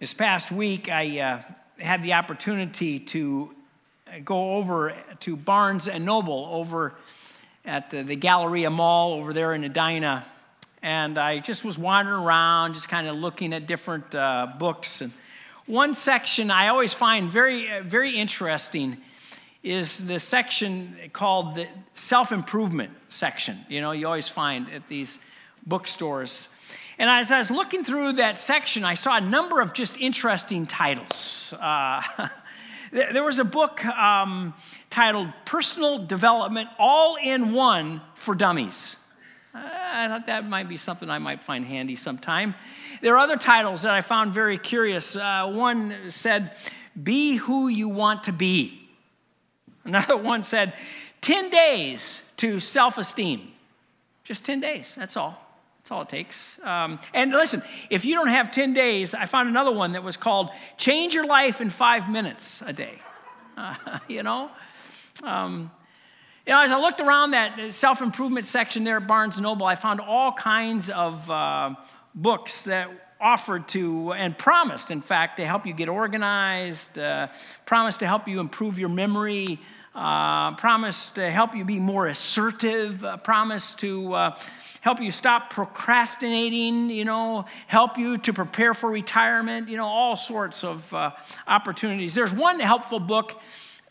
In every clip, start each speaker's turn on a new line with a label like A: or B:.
A: This past week, I uh, had the opportunity to go over to Barnes and Noble over at the, the Galleria Mall over there in Edina. And I just was wandering around, just kind of looking at different uh, books. And one section I always find very, uh, very interesting is the section called the self improvement section. You know, you always find at these bookstores. And as I was looking through that section, I saw a number of just interesting titles. Uh, there was a book um, titled Personal Development All in One for Dummies. I thought that might be something I might find handy sometime. There are other titles that I found very curious. Uh, one said, Be Who You Want to Be. Another one said, 10 days to self esteem. Just 10 days, that's all. That's all it takes. Um, and listen, if you don't have 10 days, I found another one that was called Change Your Life in Five Minutes a Day. Uh, you know? Um, you know, as I looked around that self improvement section there at Barnes Noble, I found all kinds of uh, books that offered to and promised, in fact, to help you get organized, uh, promised to help you improve your memory, uh, promise to help you be more assertive, uh, promise to uh, help you stop procrastinating, you know, help you to prepare for retirement, you know, all sorts of uh, opportunities. There's one helpful book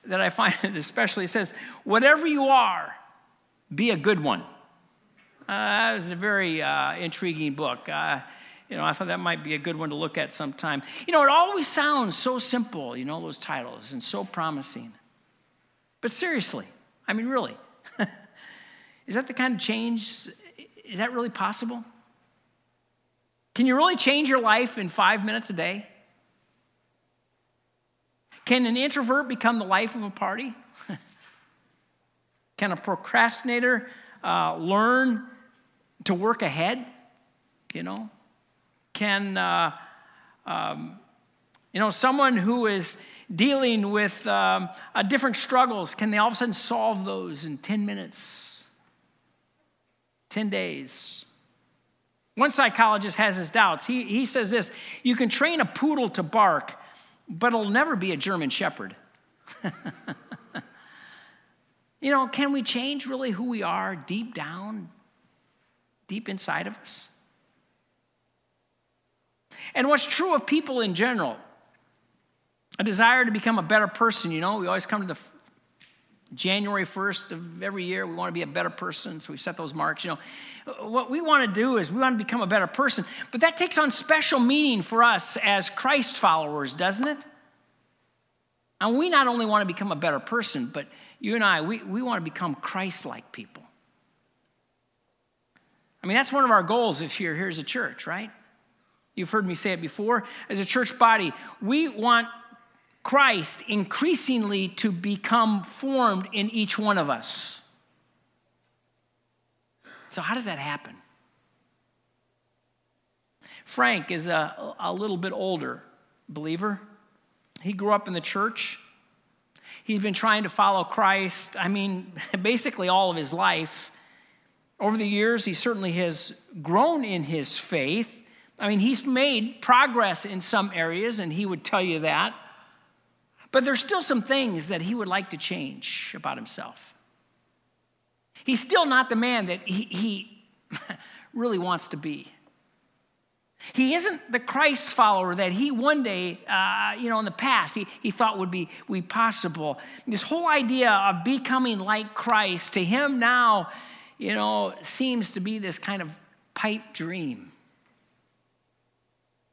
A: that I find especially says, Whatever you are, be a good one. That was a very intriguing book. you know, I thought that might be a good one to look at sometime. You know, it always sounds so simple, you know, those titles, and so promising. But seriously, I mean, really, is that the kind of change? Is that really possible? Can you really change your life in five minutes a day? Can an introvert become the life of a party? Can a procrastinator uh, learn to work ahead? You know? Can, uh, um, you know, someone who is dealing with um, uh, different struggles, can they all of a sudden solve those in 10 minutes, 10 days? One psychologist has his doubts. He, he says this you can train a poodle to bark, but it'll never be a German shepherd. you know, can we change really who we are deep down, deep inside of us? And what's true of people in general, a desire to become a better person. You know, we always come to the January 1st of every year, we want to be a better person, so we set those marks. You know, what we want to do is we want to become a better person, but that takes on special meaning for us as Christ followers, doesn't it? And we not only want to become a better person, but you and I, we, we want to become Christ like people. I mean, that's one of our goals if you're here as a church, right? You've heard me say it before. As a church body, we want Christ increasingly to become formed in each one of us. So, how does that happen? Frank is a, a little bit older believer. He grew up in the church. He's been trying to follow Christ, I mean, basically all of his life. Over the years, he certainly has grown in his faith. I mean, he's made progress in some areas, and he would tell you that. But there's still some things that he would like to change about himself. He's still not the man that he, he really wants to be. He isn't the Christ follower that he one day, uh, you know, in the past, he, he thought would be, would be possible. This whole idea of becoming like Christ to him now, you know, seems to be this kind of pipe dream.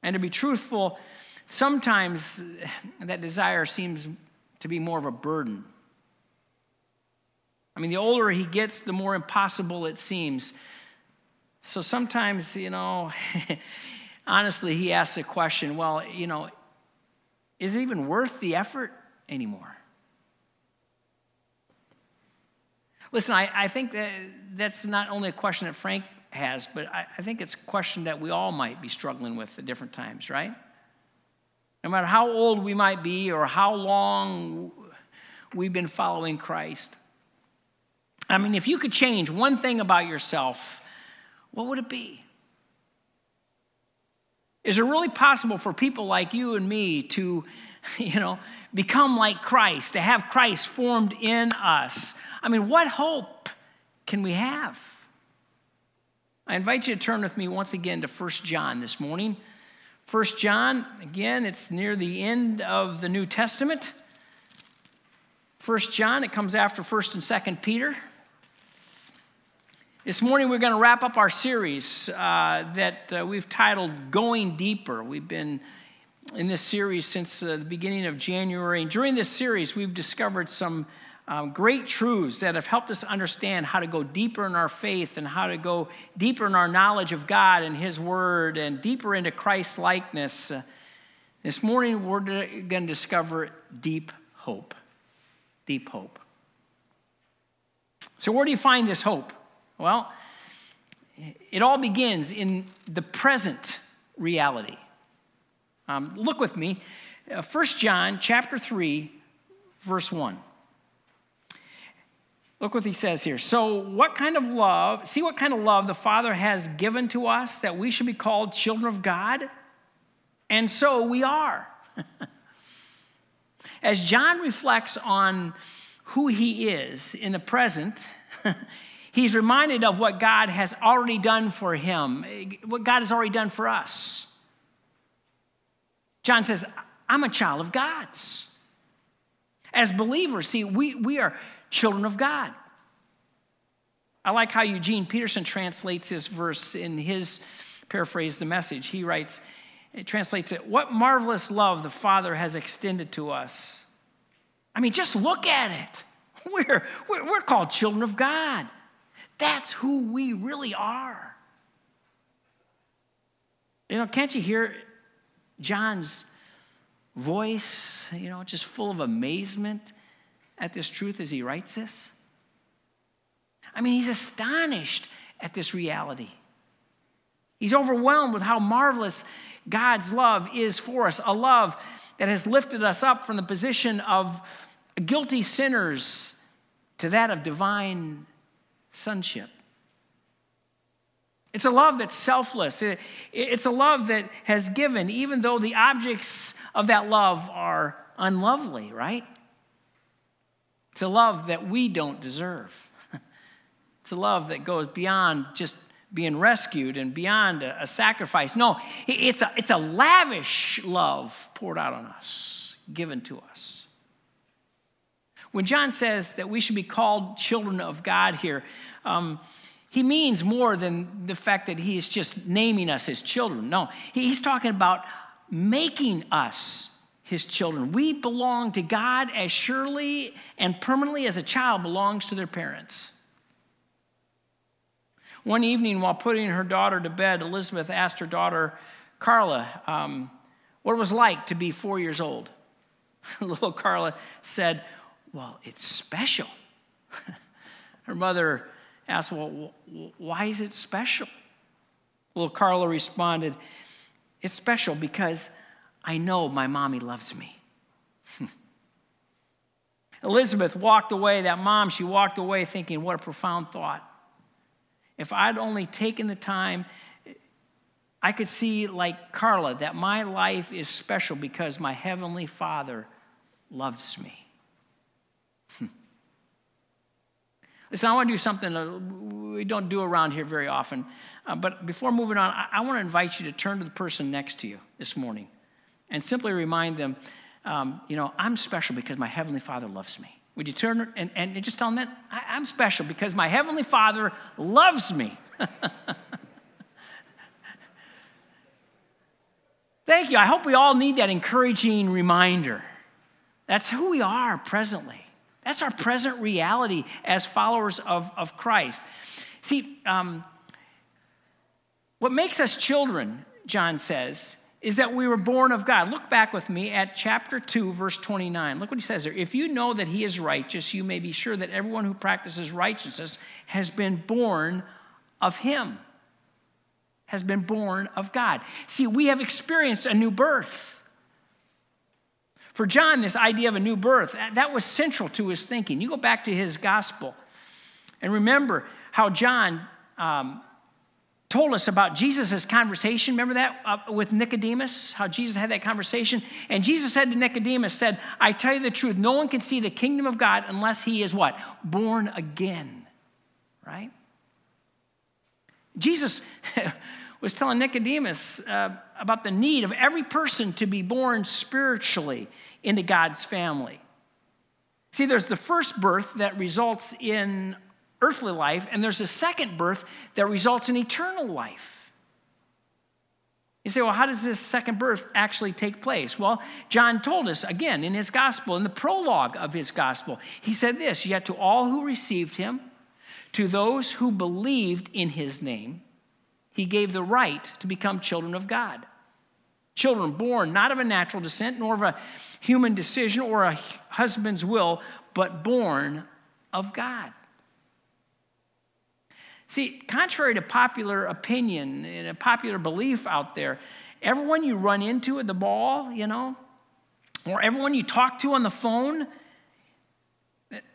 A: And to be truthful, sometimes that desire seems to be more of a burden. I mean, the older he gets, the more impossible it seems. So sometimes, you know, honestly, he asks the question well, you know, is it even worth the effort anymore? Listen, I, I think that that's not only a question that Frank has, but I, I think it's a question that we all might be struggling with at different times, right? No matter how old we might be or how long we've been following Christ. I mean, if you could change one thing about yourself, what would it be? Is it really possible for people like you and me to, you know, become like Christ, to have Christ formed in us? I mean, what hope can we have? I invite you to turn with me once again to 1 John this morning. 1 John, again, it's near the end of the New Testament. First John, it comes after 1st and 2nd Peter. This morning, we're going to wrap up our series uh, that uh, we've titled Going Deeper. We've been in this series since uh, the beginning of January. And during this series, we've discovered some um, great truths that have helped us understand how to go deeper in our faith and how to go deeper in our knowledge of God and His Word and deeper into Christ's likeness. This morning, we're going to discover deep hope. Deep hope. So, where do you find this hope? Well, it all begins in the present reality. Um, look with me, uh, 1 John chapter 3, verse 1. Look what he says here. So, what kind of love, see what kind of love the Father has given to us that we should be called children of God? And so we are. As John reflects on who he is in the present, he's reminded of what God has already done for him, what God has already done for us. John says, I'm a child of God's. As believers, see, we, we are children of God. I like how Eugene Peterson translates this verse in his paraphrase, the message. He writes, it translates it, What marvelous love the Father has extended to us. I mean, just look at it. We're, we're, we're called children of God. That's who we really are. You know, can't you hear John's voice, you know, just full of amazement at this truth as he writes this? I mean, he's astonished at this reality. He's overwhelmed with how marvelous God's love is for us, a love that has lifted us up from the position of guilty sinners to that of divine sonship. It's a love that's selfless. It's a love that has given, even though the objects of that love are unlovely, right? A love that we don't deserve. It's a love that goes beyond just being rescued and beyond a, a, sacrifice. No, it's a, it's a lavish love poured out on us, given to us. When John says that we should be called children of God here, um, he means more than the fact that he's just naming us as children. No, he's talking about making us his children. We belong to God as surely and permanently as a child belongs to their parents. One evening, while putting her daughter to bed, Elizabeth asked her daughter, Carla, um, what it was like to be four years old. Little Carla said, Well, it's special. her mother asked, Well, why is it special? Little Carla responded, It's special because I know my mommy loves me. Elizabeth walked away, that mom, she walked away thinking, What a profound thought. If I'd only taken the time, I could see, like Carla, that my life is special because my Heavenly Father loves me. Listen, I want to do something we don't do around here very often. Uh, but before moving on, I, I, want to invite you to turn to the person next to you this morning and simply remind them, um, you know, I'm special because my Heavenly Father loves me. Would you turn and, and just tell them that I, am special because my Heavenly Father loves me? Thank you. I hope we all need that encouraging reminder. That's who we are presently. That's our present reality as followers of, of Christ. See, um, what makes us children, John says, is that we were born of God. Look back with me at chapter 2, verse 29. Look what he says there. If you know that he is righteous, you may be sure that everyone who practices righteousness has been born of him, has been born of God. See, we have experienced a new birth. For John, this idea of a new birth, that was central to his thinking. You go back to his gospel and remember how John um, told us about Jesus' conversation. Remember that uh, with Nicodemus, how Jesus had that conversation? And Jesus said to Nicodemus, said, I tell you the truth, no one can see the kingdom of God unless he is what? Born again, right? Jesus was telling Nicodemus uh, about the need of every person to be born spiritually into God's family. See, there's the first birth that results in earthly life, and there's a second birth that results in eternal life. You say, well, how does this second birth actually take place? Well, John told us again in his gospel, in the prologue of his gospel, he said this Yet to all who received him, to those who believed in his name, he gave the right to become children of God. Children born not of a natural descent, nor of a human decision or a husband's will, but born of God. See, contrary to popular opinion and a popular belief out there, everyone you run into at the ball, you know, or everyone you talk to on the phone,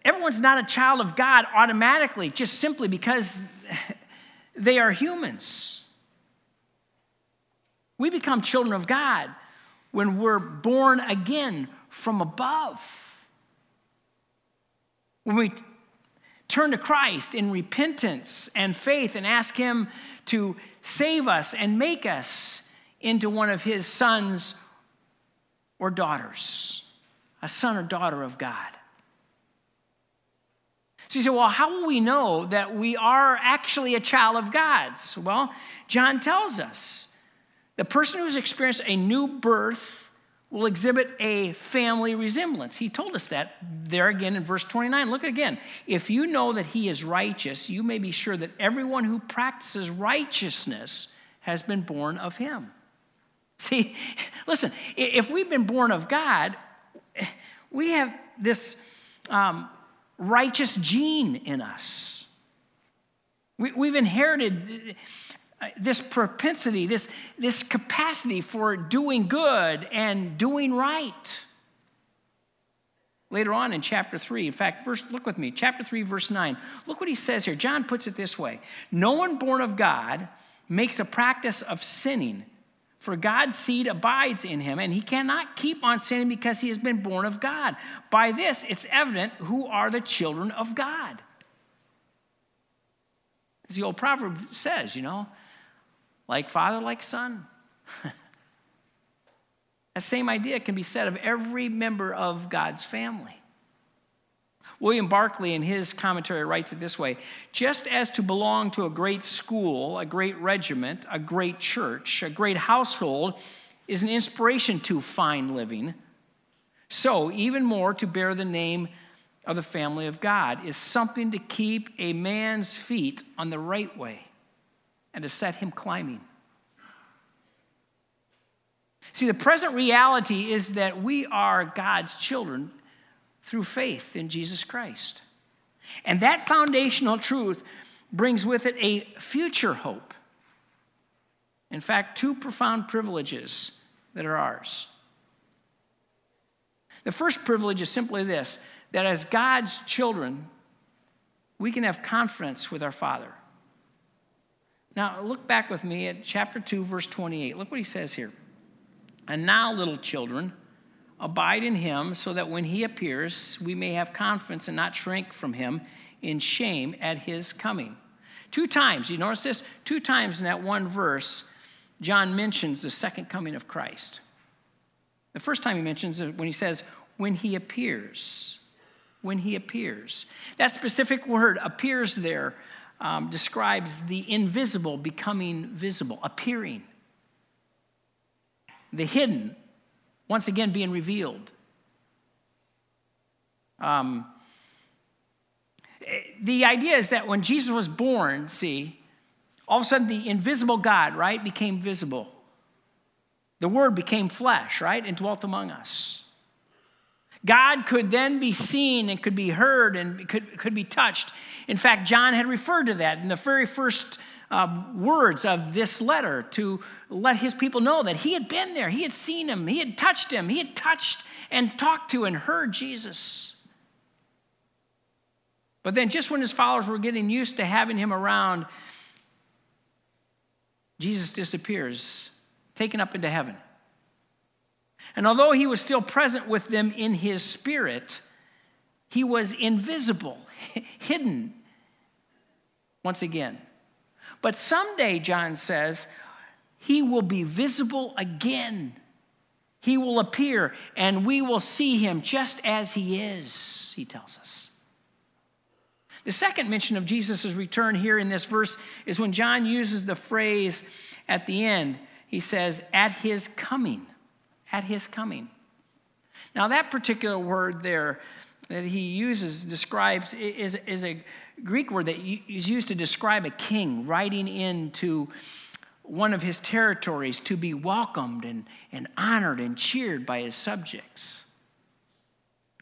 A: everyone's not a child of God automatically, just simply because they are humans. We become children of God when we're born again from above. When we turn to Christ in repentance and faith and ask Him to save us and make us into one of His sons or daughters, a son or daughter of God. So you say, well, how will we know that we are actually a child of God's? Well, John tells us the person who's experienced a new birth will exhibit a family resemblance. He told us that there again in verse 29. Look again. If you know that he is righteous, you may be sure that everyone who practices righteousness has been born of him. See, listen, if we've been born of God, we have this um, righteous gene in us. We, have inherited this propensity, this, this capacity for doing good and doing right. Later on in chapter 3, in fact, verse, look with me, chapter 3, verse 9. Look what he says here. John puts it this way No one born of God makes a practice of sinning, for God's seed abides in him, and he cannot keep on sinning because he has been born of God. By this, it's evident who are the children of God. As the old proverb says, you know, like father, like son. that same idea can be said of every member of God's family. William Barclay, in his commentary, writes it this way Just as to belong to a great school, a great regiment, a great church, a great household is an inspiration to fine living, so even more to bear the name of the family of God is something to keep a man's feet on the right way and to set him climbing. See, the present reality is that we are God's children through faith in Jesus Christ. And that foundational truth brings with it a future hope. In fact, two profound privileges that are ours. The first privilege is simply this that as God's children, we can have confidence with our Father. Now, look back with me at chapter 2, verse 28. Look what he says here. And now, little children, abide in him so that when he appears, we may have confidence and not shrink from him in shame at his coming. Two times, you notice this? Two times in that one verse, John mentions the second coming of Christ. The first time he mentions it when he says, when he appears. When he appears. That specific word, appears, there um, describes the invisible becoming visible, appearing. The hidden, once again, being revealed. Um, the idea is that when Jesus was born, see, all of a sudden the invisible God, right, became visible. The Word became flesh, right, and dwelt among us. God could then be seen and could be heard and could, could be touched. In fact, John had referred to that in the very first uh, words of this letter to let his people know that he had been there, he had seen him, he had touched him, he had touched and talked to and heard Jesus. But then, just when his followers were getting used to having him around, Jesus disappears, taken up into heaven. And although he was still present with them in his spirit, he was invisible, hidden once again. But someday, John says, he will be visible again. He will appear, and we will see him just as he is, he tells us. The second mention of Jesus' return here in this verse is when John uses the phrase at the end. He says, at his coming. At his coming. Now, that particular word there that he uses describes is, is a Greek word that is used to describe a king riding into one of his territories to be welcomed and, and honored and cheered by his subjects.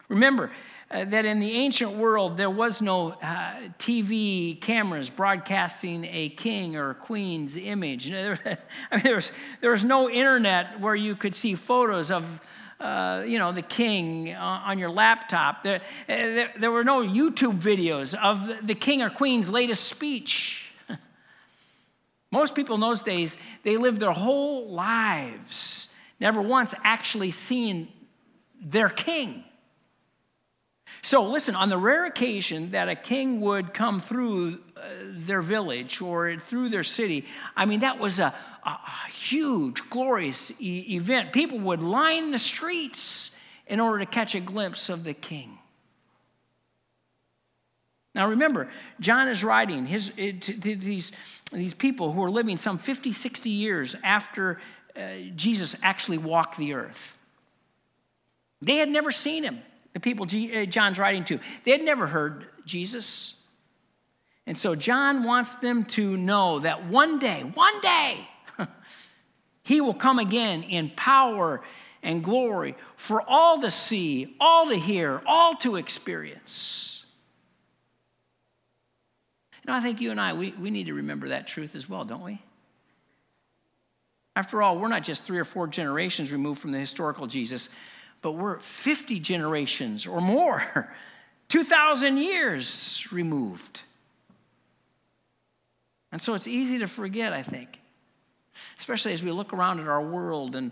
A: Remember uh, that in the ancient world there was no uh, TV cameras broadcasting a king or a queen's image. I mean, there, was, there was no internet where you could see photos of uh, you know, the king on your laptop. There, uh, there, there, were no YouTube videos of the king or queen's latest speech. Most people in those days, they lived their whole lives never once actually seeing their king. So, listen, on the rare occasion that a king would come through uh, their village or through their city, I mean, that was a, a, huge, glorious e- event. People would line the streets in order to catch a glimpse of the king. Now remember, John is writing his, to, to these, these people who are living some 50, 60 years after uh, Jesus actually walked the earth. They had never seen him, the people uh, John's writing to. They had never heard Jesus. And so John wants them to know that one day, one day, he will come again in power and glory for all to see, all to hear, all to experience. Know, I think you and I, we, we need to remember that truth as well, don't we? After all, we're not just three or four generations removed from the historical Jesus, but we're 50 generations or more, 2,000 years removed. And so it's easy to forget, I think especially as we look around at our world and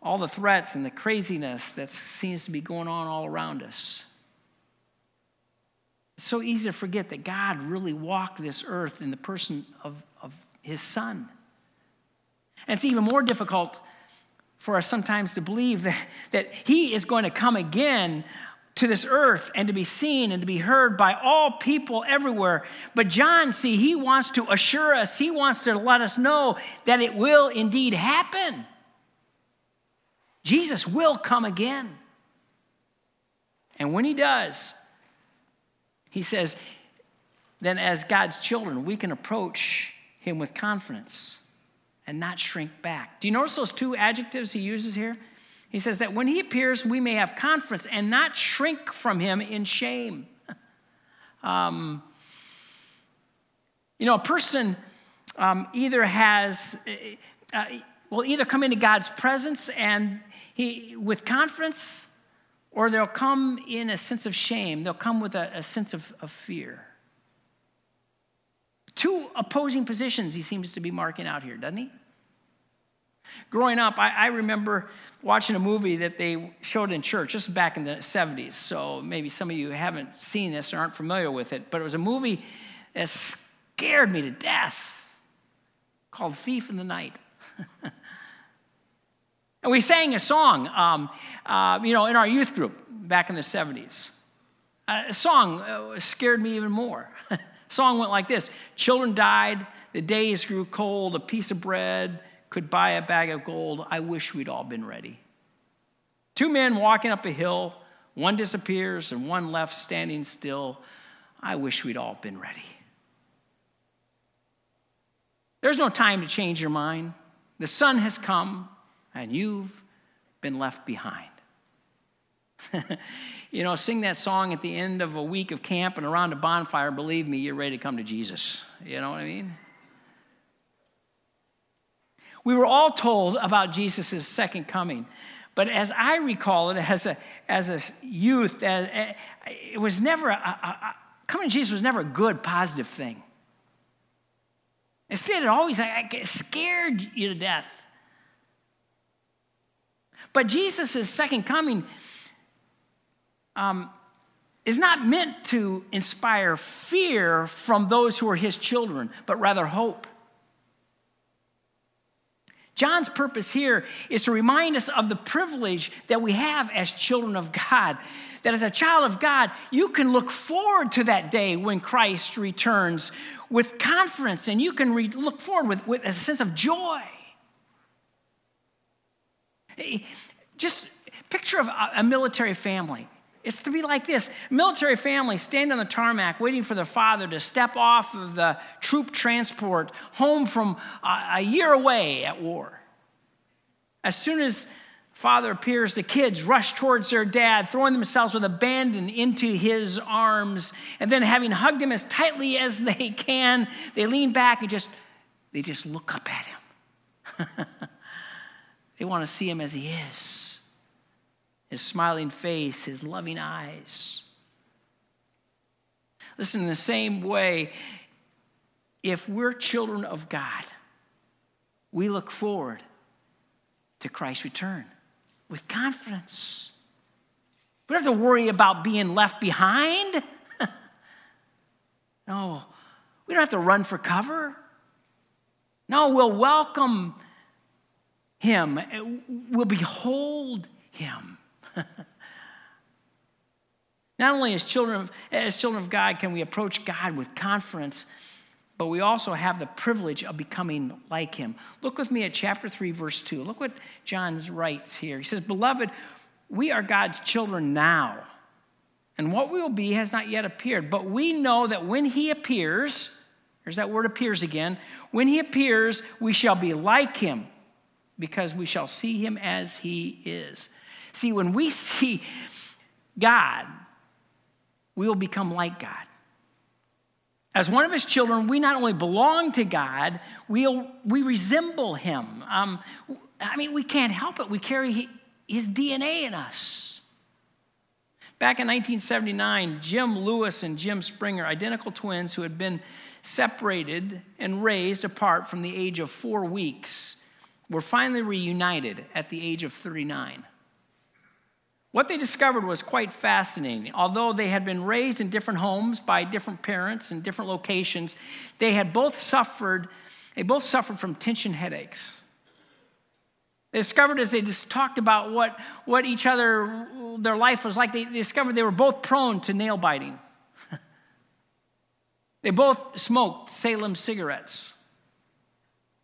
A: all the threats and the craziness that seems to be going on all around us. It's so easy to forget that God really walked this earth in the person of, of his son. And it's even more difficult for us sometimes to believe that, that he is going to come again to this earth and to be seen and to be heard by all people everywhere. But John, see, he wants to assure us, he wants to let us know that it will indeed happen. Jesus will come again. And when he does, he says, then as God's children, we can approach him with confidence and not shrink back. Do you notice those two adjectives he uses here? He says that when he appears, we may have confidence and not shrink from him in shame. Um, you know, a person um, either has, uh, uh, will either come into God's presence and he, with confidence, or they'll come in a sense of shame. They'll come with a, a sense of, of fear. Two opposing positions he seems to be marking out here, doesn't he? Growing up, I, I, remember watching a movie that they showed in church just back in the 70s. So maybe some of you haven't seen this or aren't familiar with it, but it was a movie that scared me to death called Thief in the Night. and we sang a song, um, uh, you know, in our youth group back in the 70s. Uh, a song uh, scared me even more. song went like this Children died, the days grew cold, a piece of bread could buy a bag of gold, I wish we'd all been ready. Two men walking up a hill, one disappears and one left standing still. I wish we'd all been ready. There's no time to change your mind. The Son has come and you've been left behind. you know, sing that song at the end of a week of camp and around a bonfire. Believe me, you're ready to come to Jesus. You know what I mean? We were all told about Jesus' second coming. But as I recall it as a, as a youth, uh, it was never, a, a, coming to Jesus was never a good, positive thing. Instead, it always scared you to death. But Jesus' second coming um, is not meant to inspire fear from those who are his children, but rather hope. John's purpose here is to remind us of the privilege that we have as children of God. That as a child of God, you can look forward to that day when Christ returns with confidence and you can re- look forward with, with a sense of joy. Just picture of a military family. It's to be like this military family stand on the tarmac waiting for their father to step off of the troop transport home from a year away at war. As soon as father appears, the kids rush towards their dad, throwing themselves with abandon into his arms. And then, having hugged him as tightly as they can, they lean back and just they just look up at him. they want to see him as he is his smiling face, his loving eyes. Listen, in the same way, if we're children of God, we look forward to Christ's return with confidence. We don't have to worry about being left behind. no, we don't have to run for cover. No, we'll welcome him, we'll behold him. Not only as children, of, as children of God can we approach God with confidence, but we also have the privilege of becoming like him. Look with me at chapter 3, verse 2. Look what John writes here. He says, Beloved, we are God's children now, and what we will be has not yet appeared. But we know that when he appears, there's that word appears again, when he appears, we shall be like him, because we shall see him as he is. See, when we see God, we will become like God. As one of his children, we not only belong to God, we'll, we resemble him. Um, I mean, we can't help it. We carry his DNA in us. Back in 1979, Jim Lewis and Jim Springer, identical twins who had been separated and raised apart from the age of four weeks, were finally reunited at the age of 39. What they discovered was quite fascinating. Although they had been raised in different homes by different parents in different locations, they had both suffered, they both suffered from tension headaches. They discovered as they just talked about what, what each other, their life was like, they discovered they were both prone to nail biting. they both smoked Salem cigarettes.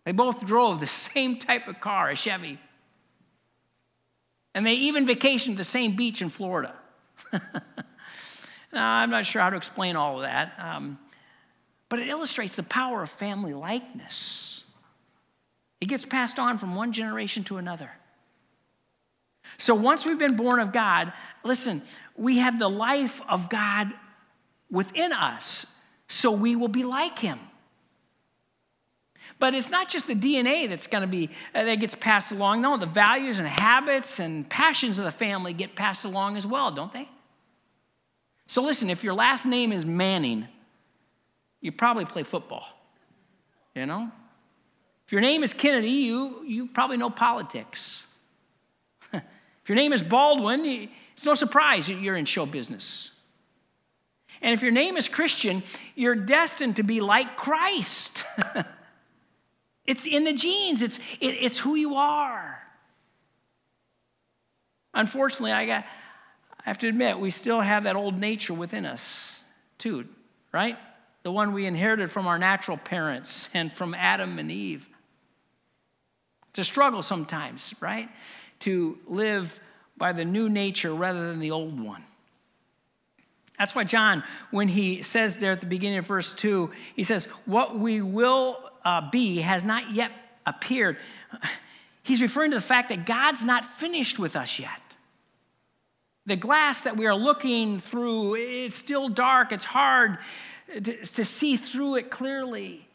A: They both drove the same type of car, a Chevy. And they even vacationed the same beach in Florida. now, I'm not sure how to explain all of that, um, but it illustrates the power of family likeness. It gets passed on from one generation to another. So once we've been born of God, listen, we have the life of God within us, so we will be like Him. But it's not just the DNA that's going to be uh, that gets passed along. No, the values and habits and passions of the family get passed along as well, don't they? So listen, if your last name is Manning, you probably play football. You know? If your name is Kennedy, you, you probably know politics. if your name is Baldwin, it's no surprise you're in show business. And if your name is Christian, you're destined to be like Christ. It's in the genes, it's, it, it's who you are. Unfortunately, I, got, I have to admit, we still have that old nature within us, too, right? The one we inherited from our natural parents and from Adam and Eve. A struggle sometimes, right? To live by the new nature rather than the old one. That's why John, when he says there at the beginning of verse 2, he says, What we will uh, be has not yet appeared. He's referring to the fact that God's not finished with us yet. The glass that we are looking through, it's still dark, it's hard to, to see through it clearly.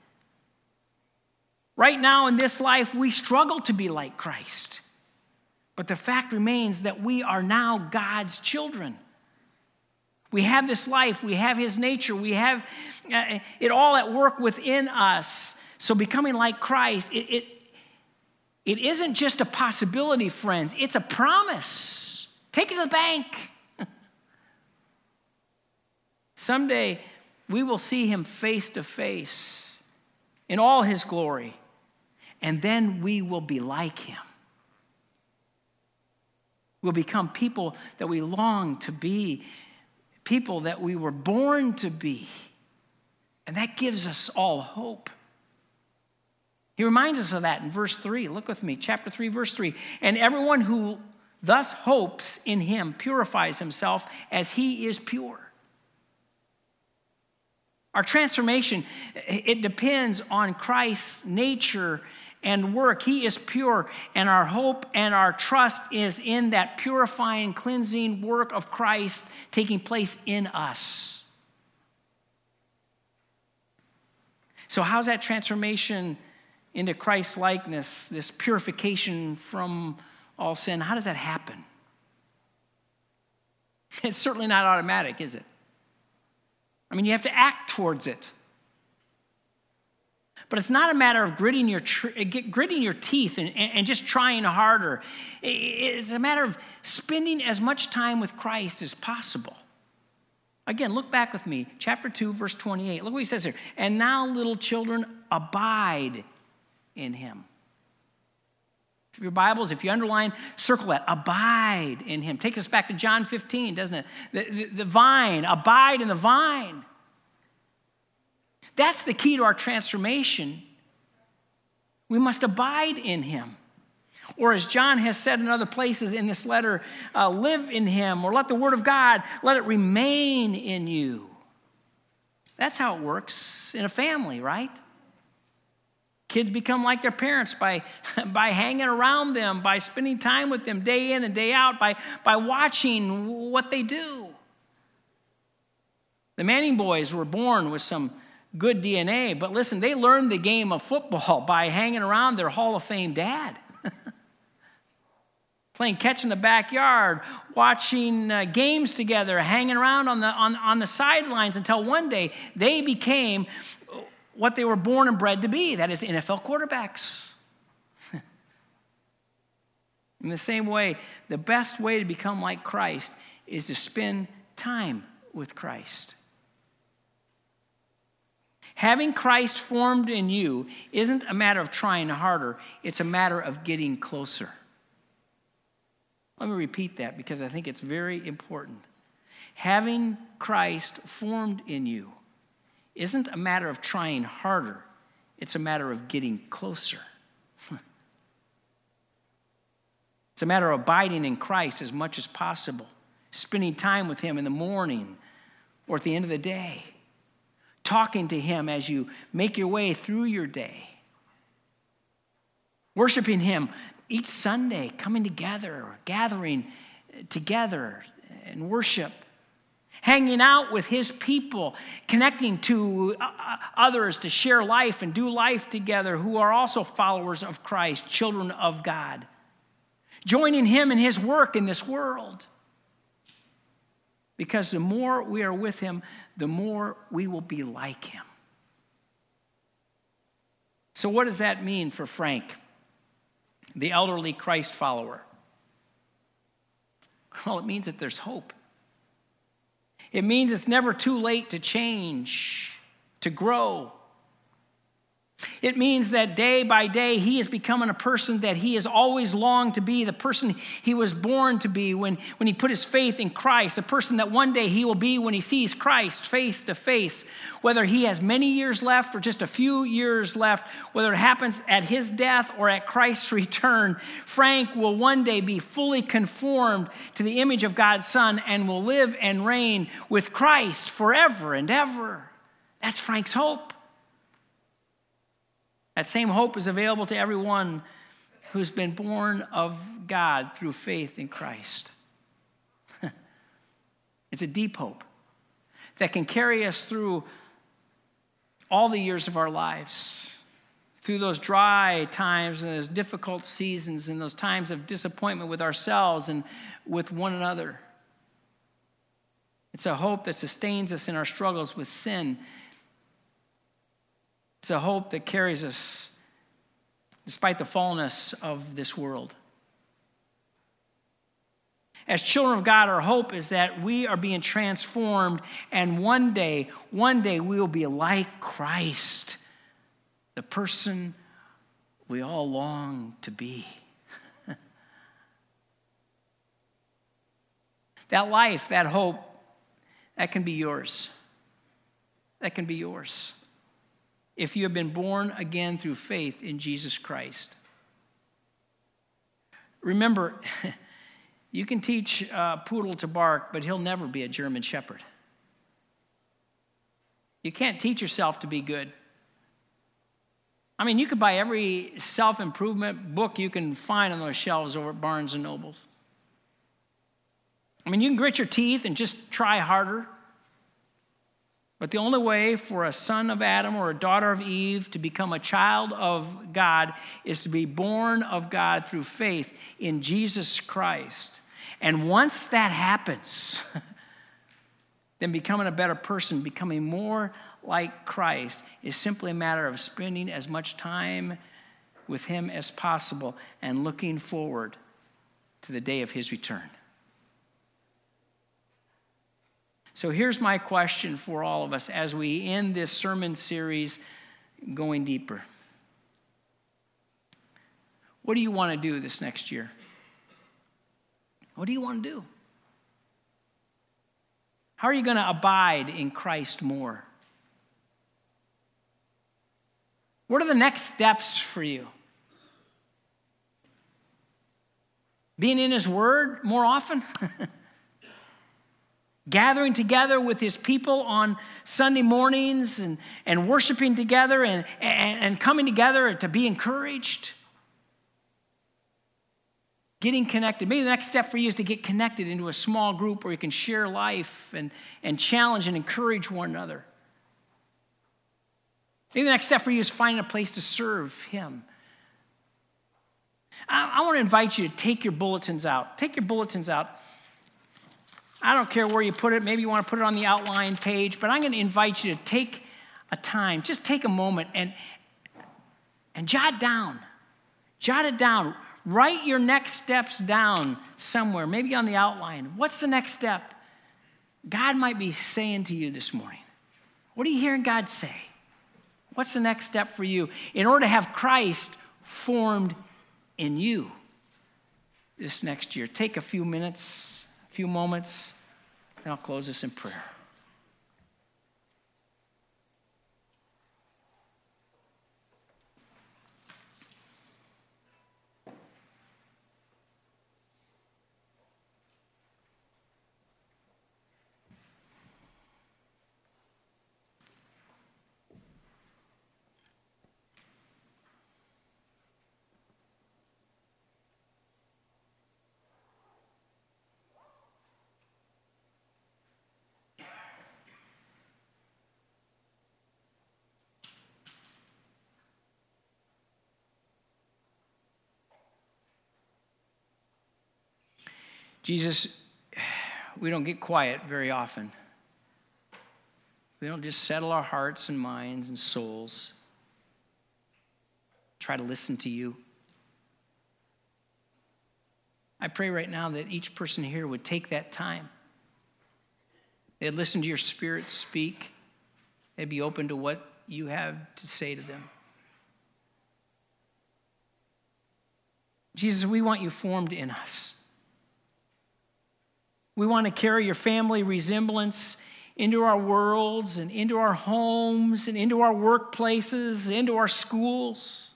A: Right now in this life, we struggle to be like Christ. But the fact remains that we are now God's children. We have this life, we have His nature, we have uh, it all at work within us So, becoming like Christ, it, it, it isn't just a possibility, friends, it's a promise. Take it to the bank. Someday, we will see him face to face in all his glory, and then we will be like him. We'll become people that we long to be, people that we were born to be. And that gives us all hope. He reminds us of that in verse 3. Look with me, chapter 3, verse 3. And everyone who thus hopes in him purifies himself as he is pure. Our transformation, it depends on Christ's nature and work. He is pure, and our hope and our trust is in that purifying, cleansing work of Christ taking place in us. So, how's that transformation into Christ likeness, this purification from all sin, how does that happen? It's certainly not automatic, is it? I mean, you have to act towards it. But it's not a matter of gritting your, eh, gritting your teeth and, and just trying harder. It's a matter of spending as much time with Christ as possible. Again, look back with me, chapter 2, verse 28. Look what he says here. And now, little children, abide in him. Your Bibles, if you underline, circle that. Abide in him. Take us back to John 15, doesn't it? The, the, the vine, abide in the vine. That's the key to our transformation. We must abide in him. Or as John has said in other places in this letter, uh, live in him, or let the word of God, let it remain in you. That's how it works in a family, right? Kids become like their parents by, by hanging around them, by spending time with them day in and day out, by, by watching what they do. The Manning boys were born with some good DNA, but listen, they learned the game of football by hanging around their Hall of Fame dad. Playing catch in the backyard, watching uh, games together, hanging around on the, on, on the sidelines until one day they became what they were born and bred to be that is, NFL quarterbacks. In the same way, the best way to become like Christ is to spend time with Christ. Having Christ formed in you isn't a matter of trying harder, it's a matter of getting closer. Let me repeat that because I think it's very important. Having Christ formed in you isn't a matter of trying harder, it's a matter of getting closer. it's a matter of abiding in Christ as much as possible, spending time with Him in the morning or at the end of the day, talking to Him as you make your way through your day, worshiping Him each Sunday, coming together, gathering together and worship hanging out with his people, connecting to uh, uh, others to share life and do life together who are also followers of Christ, children of God, joining him in his work in this world. Because the more we are with him, the more we will be like him. So, what does that mean for Frank, the elderly Christ follower? Well, it means that there's hope. It means it's never too late to change, to grow, it means that day by day, he is becoming a person that he has always longed to be, the person he was born to be when, when he put his faith in Christ, the person that one day he will be when he sees Christ face to face. Whether he has many years left or just a few years left, whether it happens at his death or at Christ's return, Frank will one day be fully conformed to the image of God's Son and will live and reign with Christ forever and ever. That's Frank's hope. That same hope is available to everyone who's been born of God through faith in Christ. it's a deep hope that can carry us through all the years of our lives, through those dry times and those difficult seasons and those times of disappointment with ourselves and with one another. It's a hope that sustains us in our struggles with sin It's a hope that carries us despite the fallenness of this world. As children of God, our hope is that we are being transformed, and one day, one day, we will be like Christ, the person we all long to be. that life, that hope, that can be yours. That can be yours if you have been born again through faith in Jesus Christ. Remember, you can teach a poodle to bark, but he'll never be a German shepherd. You can't teach yourself to be good. I mean, you could buy every self improvement book you can find on those shelves over at Barnes and Nobles. I mean, you can grit your teeth and just try harder. But the only way for a son of Adam or a daughter of Eve to become a child of God is to be born of God through faith in Jesus Christ. And once that happens, then becoming a better person, becoming more like Christ, is simply a matter of spending as much time with Him as possible and looking forward to the day of His return. So here's my question for all of us as we end this sermon series going deeper. What do you want to do this next year? What do you want to do? How are you going to abide in Christ more? What are the next steps for you? Being in His Word more often? gathering together with his people on Sunday mornings and, and worshiping together and, and, and coming together to be encouraged. Getting connected. Maybe the next step for you is to get connected into a small group where you can share life and, and challenge and encourage one another. Maybe the next step for you is finding a place to serve Him. I, I want to invite you to take your bulletins out. Take your bulletins out I don't care where you put it. Maybe you want to put it on the outline page, but I'm going to invite you to take a time, just take a moment and, and jot down. Jot it down. Write your next steps down somewhere, maybe on the outline. What's the next step? God might be saying to you this morning. What are you hearing God say? What's the next step for you in order to have Christ formed in you this next year? Take a few minutes few moments, and I'll close this in prayer. Jesus, we don't get quiet very often. We don't just settle our hearts and minds and souls, try to listen to you. I pray right now that each person here would take that time. They'd listen to your spirit speak. They'd be open to what you have to say to them. Jesus, we want you formed in us. We want to carry your family resemblance into our worlds and into our homes and into our workplaces, into our schools.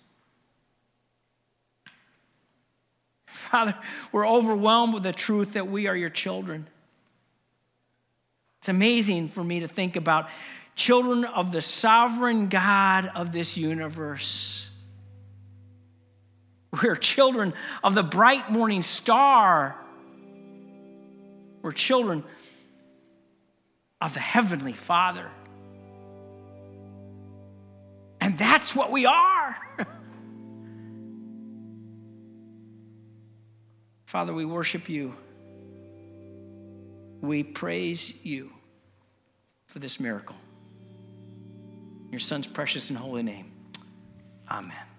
A: Father, we're overwhelmed with the truth that we are your children. It's amazing for me to think about children of the sovereign God of this universe. We're children of the bright morning star we're children of the Heavenly Father. And that's what we are. Father, we worship you. We praise you for this miracle. your son's precious and holy name. Amen.